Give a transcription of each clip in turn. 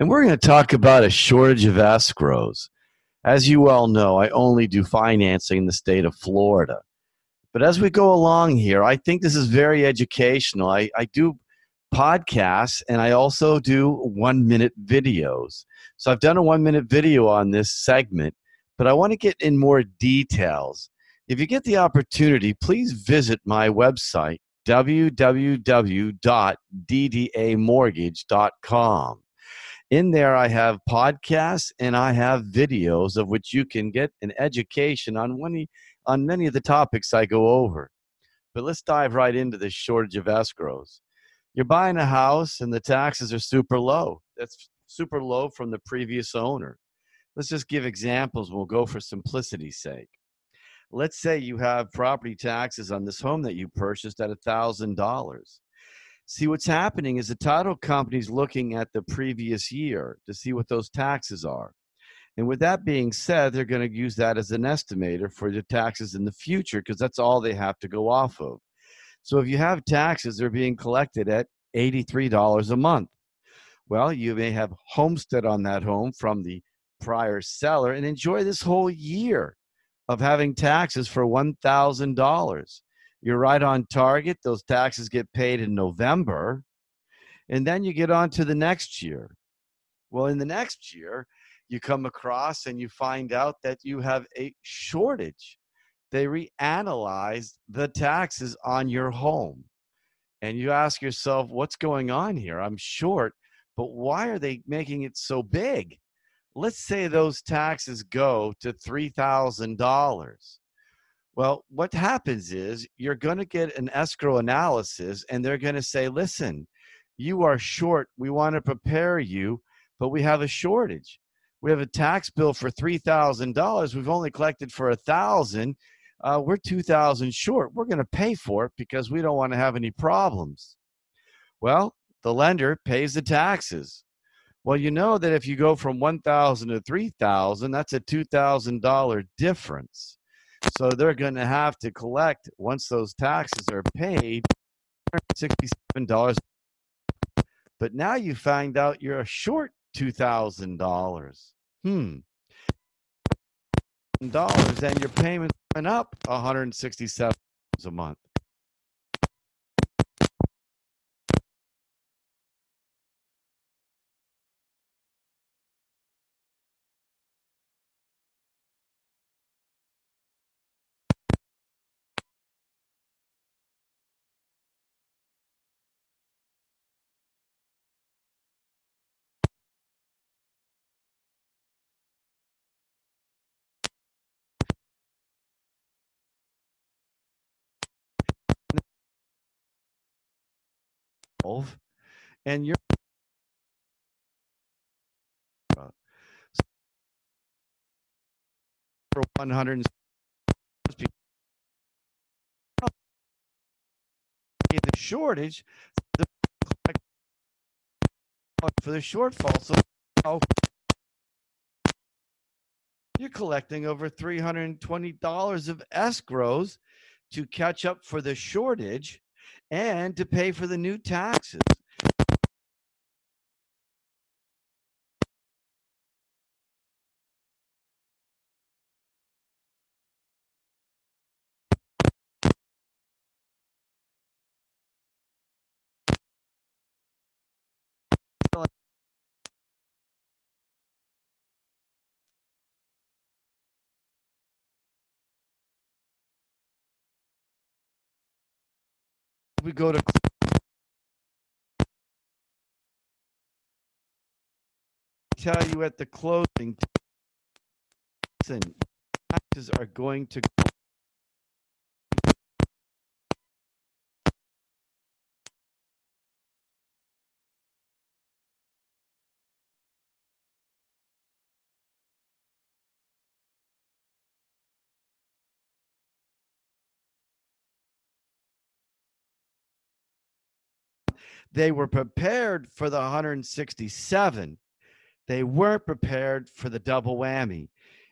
and we're going to talk about a shortage of escrows. As you all know, I only do financing in the state of Florida. But as we go along here, I think this is very educational. I, I do podcasts and I also do one minute videos. So I've done a one minute video on this segment, but I want to get in more details. If you get the opportunity, please visit my website, www.ddamortgage.com. In there, I have podcasts and I have videos of which you can get an education on, one, on many of the topics I go over. But let's dive right into this shortage of escrows. You're buying a house and the taxes are super low. That's super low from the previous owner. Let's just give examples. We'll go for simplicity's sake. Let's say you have property taxes on this home that you purchased at $1,000. See, what's happening is the title company's looking at the previous year to see what those taxes are. And with that being said, they're going to use that as an estimator for the taxes in the future because that's all they have to go off of. So if you have taxes, they're being collected at $83 a month. Well, you may have homestead on that home from the prior seller and enjoy this whole year of having taxes for $1,000 you're right on target. Those taxes get paid in November. And then you get on to the next year. Well, in the next year, you come across and you find out that you have a shortage. They reanalyzed the taxes on your home. And you ask yourself, what's going on here? I'm short, but why are they making it so big? Let's say those taxes go to $3,000. Well, what happens is you're going to get an escrow analysis and they're going to say, listen, you are short. We want to prepare you, but we have a shortage. We have a tax bill for $3,000. We've only collected for a thousand. Uh, we're 2000 short. We're going to pay for it because we don't want to have any problems. Well, the lender pays the taxes. Well, you know that if you go from 1000 to 3000, that's a $2,000 difference. So they're going to have to collect once those taxes are paid, $67. But now you find out you're a short $2,000. Hmm. Dollars and your payment went up 167 a month. And you're uh, for 100 the shortage the, for the shortfall so you're collecting over $320 of escrows to catch up for the shortage and to pay for the new taxes. We go to tell you at the closing listen taxes are going to they were prepared for the 167. They weren't prepared for the double whammy.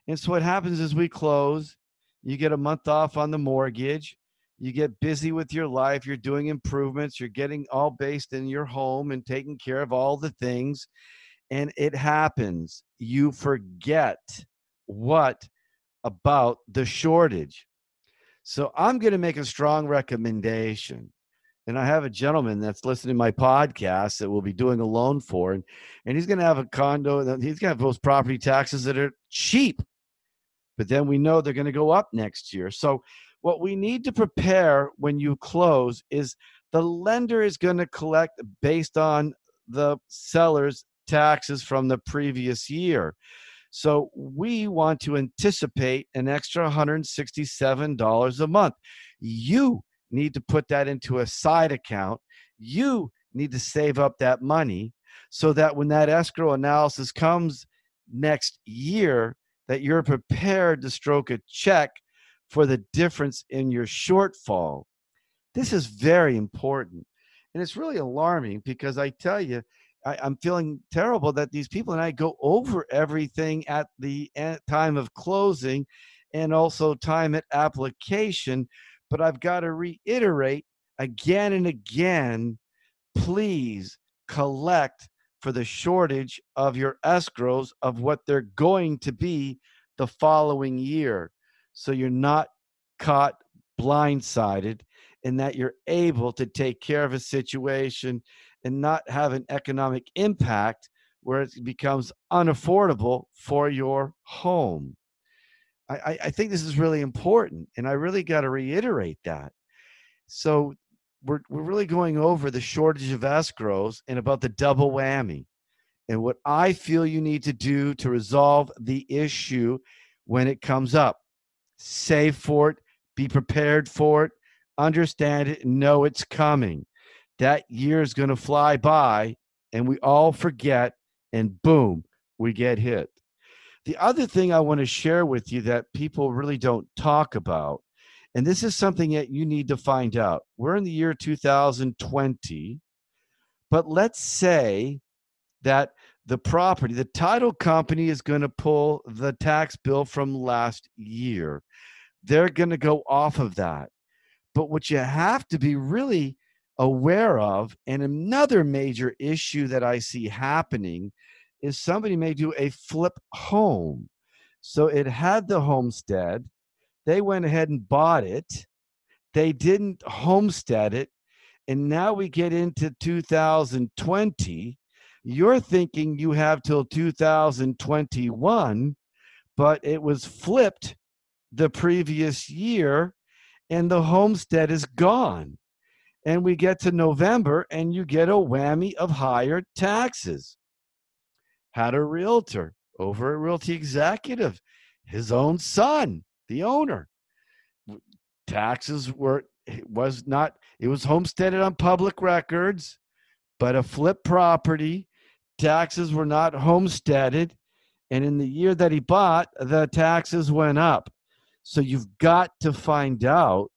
And so what happens is we close, you get a month off on the mortgage, you get busy with your life, you're doing improvements, you're getting all based in your home and taking care of all the things. And it happens. You forget what about the shortage. So I'm going to make a strong recommendation. And I have a gentleman that's listening to my podcast that we'll be doing a loan for, and, and he's going to have a condo. He's going to have those property taxes that are cheap, but then we know they're going to go up next year. So what we need to prepare when you close is the lender is going to collect based on the seller's taxes from the previous year. So we want to anticipate an extra $167 a month. You need to put that into a side account. You need to save up that money so that when that escrow analysis comes next year, that you're prepared to stroke a check for the difference in your shortfall. This is very important. And it's really alarming because I tell you, I, am feeling terrible that these people and I go over everything at the eh, time of closing and also time at application. But I've got to reiterate again and again please collect for the shortage of your escrows of what they're going to be the following year. So you're not caught blindsided and that you're able to take care of a situation and not have an economic impact where it becomes unaffordable for your home. I, I think this is really important, and I really got to reiterate that. So we're we're really going over the shortage of escrows and about the double whammy, and what I feel you need to do to resolve the issue when it comes up. Save for it, be prepared for it, understand it, know it's coming that year is going to fly by and we all forget and boom we get hit the other thing i want to share with you that people really don't talk about and this is something that you need to find out we're in the year 2020 but let's say that the property the title company is going to pull the tax bill from last year they're going to go off of that but what you have to be really aware of. And another major issue that I see happening is somebody may do a flip home. So it had the homestead, they went ahead and bought it, they didn't homestead it, and now we get into 2020. You're thinking you have till 2021, but it was flipped the previous year and the homestead is gone and we get to November and you get a whammy of higher taxes. Had a realtor over at Realty Executive, his own son, the owner. Taxes were it was not it was homesteaded on public records, but a flip property. Taxes were not homesteaded, and in the year that he bought, the taxes went up. So you've got to find out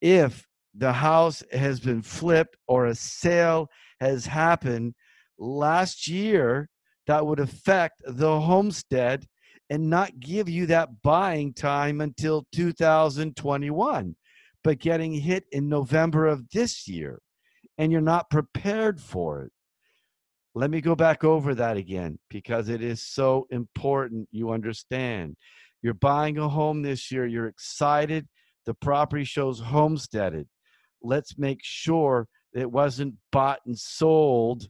if the house has been flipped or a sale has happened last year that would affect the homestead and not give you that buying time until 2021, but getting hit in November of this year and you're not prepared for it. Let me go back over that again because it is so important you understand. You're buying a home this year, you're excited, the property shows homesteaded let's make sure it wasn't bought and sold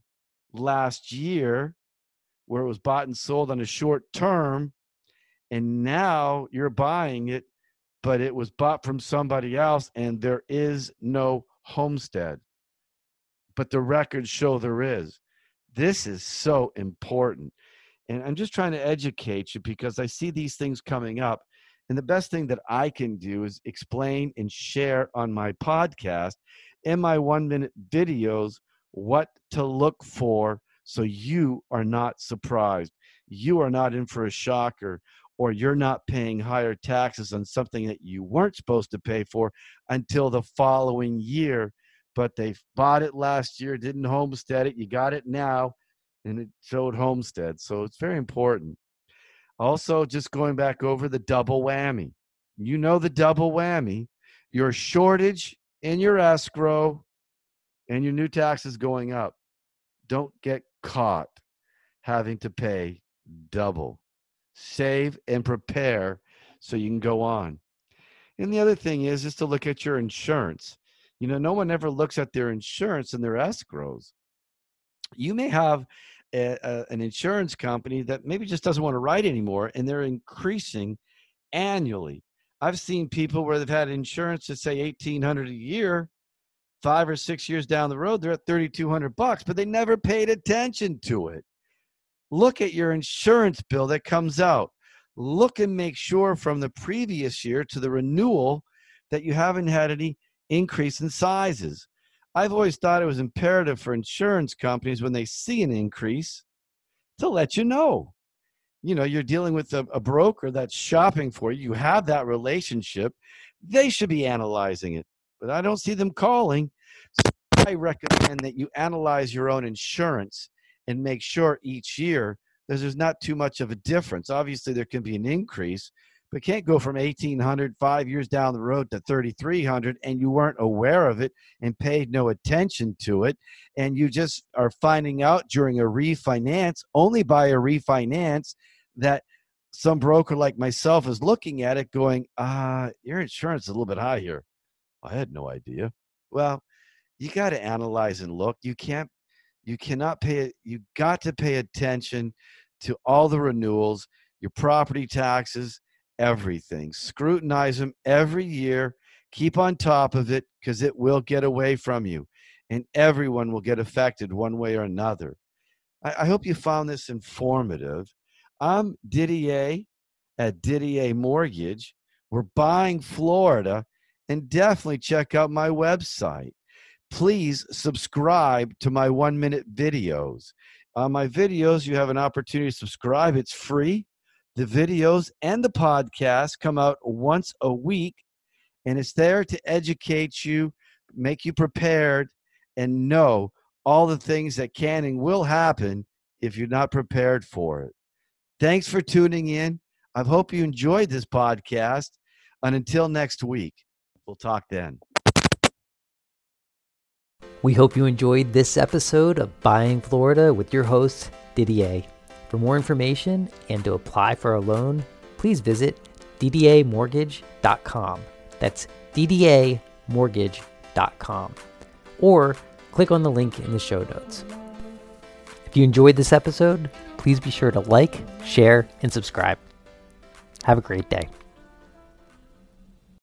last year where it was bought and sold on a short term and now you're buying it but it was bought from somebody else and there is no homestead. But the records show there is. This is so important and i'm just trying to educate you because i see these things coming up and the best thing that I can do is explain and share on my podcast in my one minute videos what to look for so you are not surprised. You are not in for a shocker or you're not paying higher taxes on something that you weren't supposed to pay for until the following year but they bought it last year, didn't homestead it. You got it now, and it showed homestead. So it's very important. Also, just going back over the double whammy. You know the double whammy your shortage in your escrow and your new taxes going up. Don't get caught having to pay double. Save and prepare so you can go on. And the other thing is just to look at your insurance. You know, no one ever looks at their insurance and their escrows. You may have a, a, an insurance company that maybe just doesn't want to write anymore and they're increasing annually. I've seen people where they've had insurance to say 1800 a year, five or six years down the road, they're at 3200 bucks, but they never paid attention to it. Look at your insurance bill that comes out. Look and make sure from the previous year to the renewal that you haven't had any increase in sizes. I've always thought it was imperative for insurance companies when they see an increase to let you know. You know, you're dealing with a, a broker that's shopping for you, you have that relationship. They should be analyzing it, but I don't see them calling. So I recommend that you analyze your own insurance and make sure each year that there's not too much of a difference. Obviously, there can be an increase, but can't go from 1800 five years down the road to 3300 and you weren't aware of it and paid no attention to it and you just are finding out during a refinance only by a refinance that some broker like myself is looking at it going ah uh, your insurance is a little bit high here i had no idea well you got to analyze and look you can't you cannot pay you got to pay attention to all the renewals your property taxes everything. Scrutinize them every year. Keep on top of it because it will get away from you. And everyone will get affected one way or another. I, I hope you found this informative. I'm Didier at DDA Mortgage. We're buying Florida, and definitely check out my website. Please subscribe to my one minute videos. On my videos, you have an opportunity to subscribe. It's free. The videos and the podcast come out once a week, and it's there to educate you, make you prepared, and know all the things that can and will happen if you're not prepared for it. Thanks for tuning in. I hope you enjoyed this podcast. And until next week, we'll talk then. We hope you enjoyed this episode of Buying Florida with your host, Didier. For more information and to apply for a loan, please visit ddamortgage.com. That's ddamortgage.com. Or click on the link in the show notes. If you enjoyed this episode, please be sure to like, share, and subscribe. Have a great day.